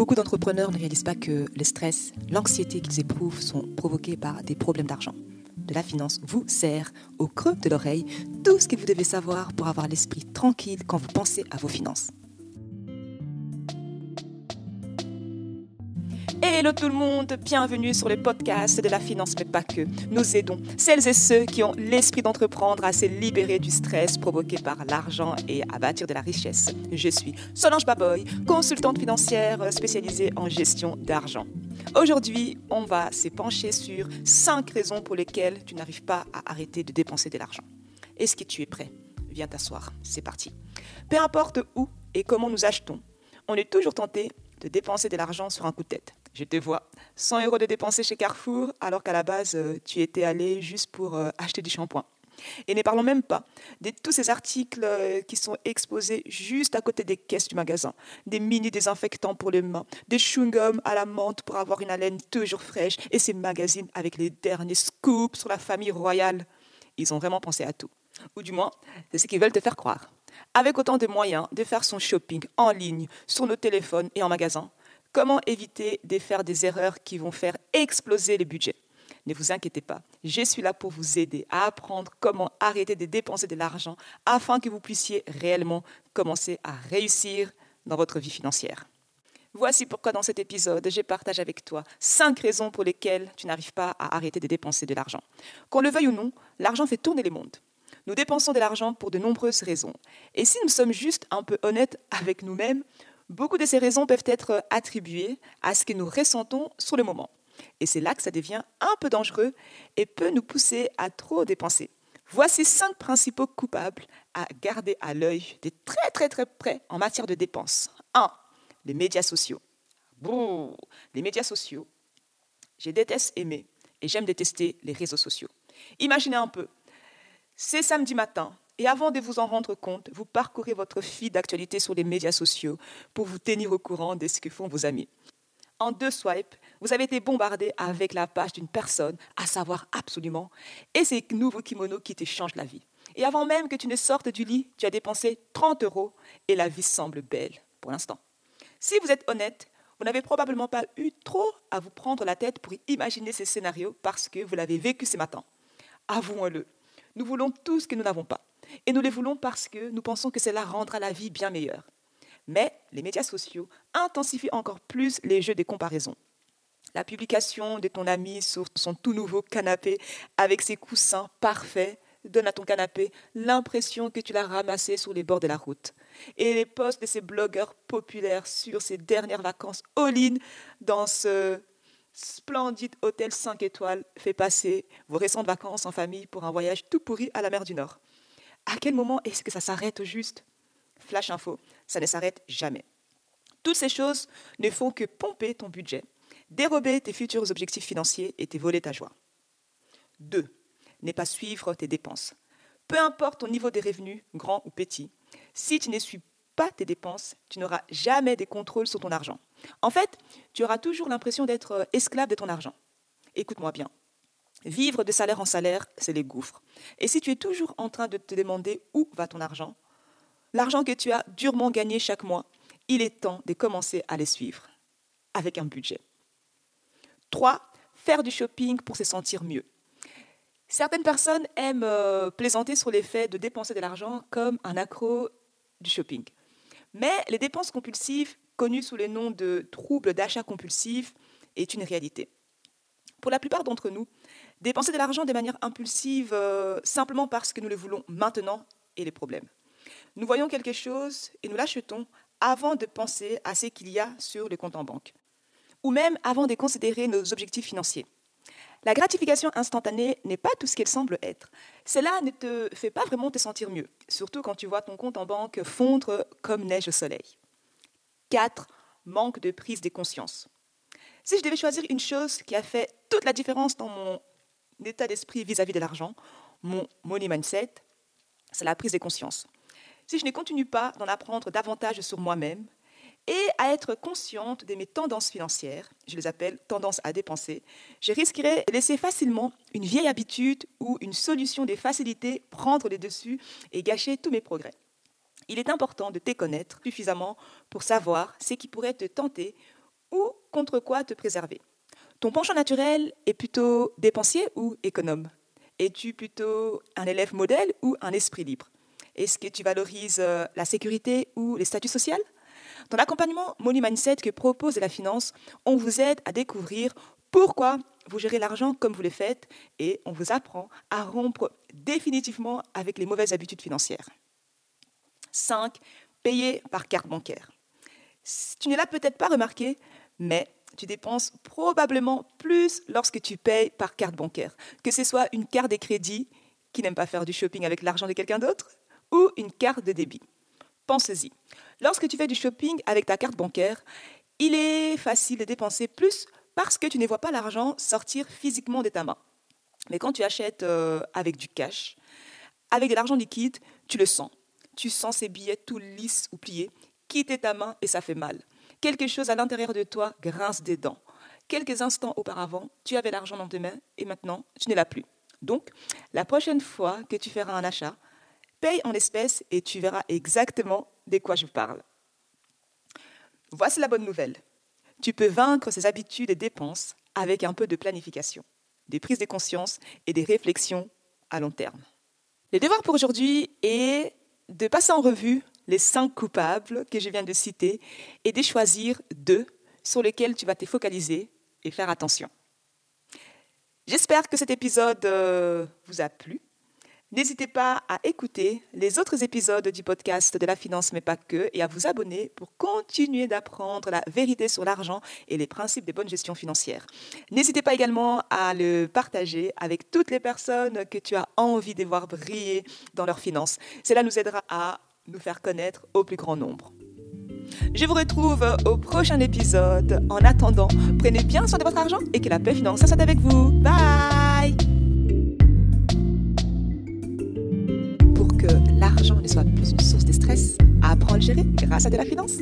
Beaucoup d'entrepreneurs ne réalisent pas que le stress, l'anxiété qu'ils éprouvent sont provoqués par des problèmes d'argent. De la finance vous sert au creux de l'oreille tout ce que vous devez savoir pour avoir l'esprit tranquille quand vous pensez à vos finances. Hello tout le monde, bienvenue sur le podcast de la finance, mais pas que. Nous aidons celles et ceux qui ont l'esprit d'entreprendre à se libérer du stress provoqué par l'argent et à bâtir de la richesse. Je suis Solange Baboy, consultante financière spécialisée en gestion d'argent. Aujourd'hui, on va s'épancher sur 5 raisons pour lesquelles tu n'arrives pas à arrêter de dépenser de l'argent. Est-ce que tu es prêt? Viens t'asseoir, c'est parti. Peu importe où et comment nous achetons, on est toujours tenté de dépenser de l'argent sur un coup de tête. Je te vois, 100 euros de dépenser chez Carrefour, alors qu'à la base, euh, tu étais allé juste pour euh, acheter du shampoing. Et ne parlons même pas de tous ces articles euh, qui sont exposés juste à côté des caisses du magasin. Des mini désinfectants pour les mains, des chewing-gums à la menthe pour avoir une haleine toujours fraîche, et ces magazines avec les derniers scoops sur la famille royale. Ils ont vraiment pensé à tout. Ou du moins, c'est ce qu'ils veulent te faire croire. Avec autant de moyens de faire son shopping en ligne, sur nos téléphones et en magasin, Comment éviter de faire des erreurs qui vont faire exploser les budgets? Ne vous inquiétez pas, je suis là pour vous aider à apprendre comment arrêter de dépenser de l'argent afin que vous puissiez réellement commencer à réussir dans votre vie financière. Voici pourquoi dans cet épisode, je partage avec toi cinq raisons pour lesquelles tu n'arrives pas à arrêter de dépenser de l'argent. Qu'on le veuille ou non, l'argent fait tourner les mondes. Nous dépensons de l'argent pour de nombreuses raisons. Et si nous sommes juste un peu honnêtes avec nous-mêmes, Beaucoup de ces raisons peuvent être attribuées à ce que nous ressentons sur le moment. Et c'est là que ça devient un peu dangereux et peut nous pousser à trop dépenser. Voici cinq principaux coupables à garder à l'œil de très très très près en matière de dépenses. 1. Les médias sociaux. Bouh, les médias sociaux. Je déteste aimer et j'aime détester les réseaux sociaux. Imaginez un peu, c'est samedi matin, et avant de vous en rendre compte, vous parcourez votre feed d'actualité sur les médias sociaux pour vous tenir au courant de ce que font vos amis. En deux swipes, vous avez été bombardé avec la page d'une personne à savoir absolument, et ces nouveaux kimonos qui te changent la vie. Et avant même que tu ne sortes du lit, tu as dépensé 30 euros et la vie semble belle pour l'instant. Si vous êtes honnête, vous n'avez probablement pas eu trop à vous prendre la tête pour imaginer ces scénarios parce que vous l'avez vécu ce matin. Avouons-le, nous voulons tout ce que nous n'avons pas. Et nous les voulons parce que nous pensons que cela rendra la vie bien meilleure. Mais les médias sociaux intensifient encore plus les jeux des comparaisons. La publication de ton ami sur son tout nouveau canapé avec ses coussins parfaits donne à ton canapé l'impression que tu l'as ramassé sur les bords de la route. Et les posts de ces blogueurs populaires sur ses dernières vacances all-in dans ce splendide hôtel 5 étoiles fait passer vos récentes vacances en famille pour un voyage tout pourri à la mer du Nord. À quel moment est-ce que ça s'arrête juste? Flash info, ça ne s'arrête jamais. Toutes ces choses ne font que pomper ton budget, dérober tes futurs objectifs financiers et te voler ta joie. 2. Ne pas suivre tes dépenses. Peu importe ton niveau de revenus, grand ou petit, si tu ne suis pas tes dépenses, tu n'auras jamais des contrôles sur ton argent. En fait, tu auras toujours l'impression d'être esclave de ton argent. Écoute-moi bien. Vivre de salaire en salaire, c'est les gouffres. Et si tu es toujours en train de te demander où va ton argent, l'argent que tu as durement gagné chaque mois, il est temps de commencer à les suivre avec un budget. 3. Faire du shopping pour se sentir mieux. Certaines personnes aiment euh, plaisanter sur l'effet de dépenser de l'argent comme un accro du shopping. Mais les dépenses compulsives, connues sous les noms de troubles d'achat compulsif, est une réalité. Pour la plupart d'entre nous, dépenser de l'argent de manière impulsive euh, simplement parce que nous le voulons maintenant est le problème. Nous voyons quelque chose et nous l'achetons avant de penser à ce qu'il y a sur le compte en banque, ou même avant de considérer nos objectifs financiers. La gratification instantanée n'est pas tout ce qu'elle semble être. Cela ne te fait pas vraiment te sentir mieux, surtout quand tu vois ton compte en banque fondre comme neige au soleil. 4. Manque de prise de conscience. Si je devais choisir une chose qui a fait toute la différence dans mon état d'esprit vis-à-vis de l'argent, mon money mindset, c'est la prise de conscience. Si je ne continue pas d'en apprendre davantage sur moi-même et à être consciente de mes tendances financières, je les appelle tendances à dépenser, je risquerais de laisser facilement une vieille habitude ou une solution des facilités prendre les dessus et gâcher tous mes progrès. Il est important de te connaître suffisamment pour savoir ce qui pourrait te tenter ou contre quoi te préserver. Ton penchant naturel est plutôt dépensier ou économe? Es-tu plutôt un élève modèle ou un esprit libre? Est-ce que tu valorises euh, la sécurité ou les statuts sociaux? Dans l'accompagnement Money Mindset que propose la finance, on vous aide à découvrir pourquoi vous gérez l'argent comme vous le faites et on vous apprend à rompre définitivement avec les mauvaises habitudes financières. 5. Payer par carte bancaire. Tu ne l'as peut-être pas remarqué, mais tu dépenses probablement plus lorsque tu payes par carte bancaire, que ce soit une carte de crédit qui n'aime pas faire du shopping avec l'argent de quelqu'un d'autre ou une carte de débit. Pense-y. Lorsque tu fais du shopping avec ta carte bancaire, il est facile de dépenser plus parce que tu ne vois pas l'argent sortir physiquement de ta main. Mais quand tu achètes euh, avec du cash, avec de l'argent liquide, tu le sens. Tu sens ces billets tout lisses ou pliés quitter ta main et ça fait mal. Quelque chose à l'intérieur de toi grince des dents. Quelques instants auparavant, tu avais l'argent dans tes mains et maintenant, tu ne l'as plus. Donc, la prochaine fois que tu feras un achat, paye en espèces et tu verras exactement de quoi je parle. Voici la bonne nouvelle. Tu peux vaincre ces habitudes et dépenses avec un peu de planification, des prises de conscience et des réflexions à long terme. Le devoir pour aujourd'hui est de passer en revue les cinq coupables que je viens de citer et de choisir deux sur lesquels tu vas te focaliser et faire attention. J'espère que cet épisode euh, vous a plu. N'hésitez pas à écouter les autres épisodes du podcast de la finance, mais pas que, et à vous abonner pour continuer d'apprendre la vérité sur l'argent et les principes de bonne gestion financière. N'hésitez pas également à le partager avec toutes les personnes que tu as envie de voir briller dans leurs finances. Cela nous aidera à nous faire connaître au plus grand nombre. Je vous retrouve au prochain épisode. En attendant, prenez bien soin de votre argent et que la paix financière soit avec vous. Bye Pour que l'argent ne soit plus une source de stress, apprends à le gérer grâce à de la finance.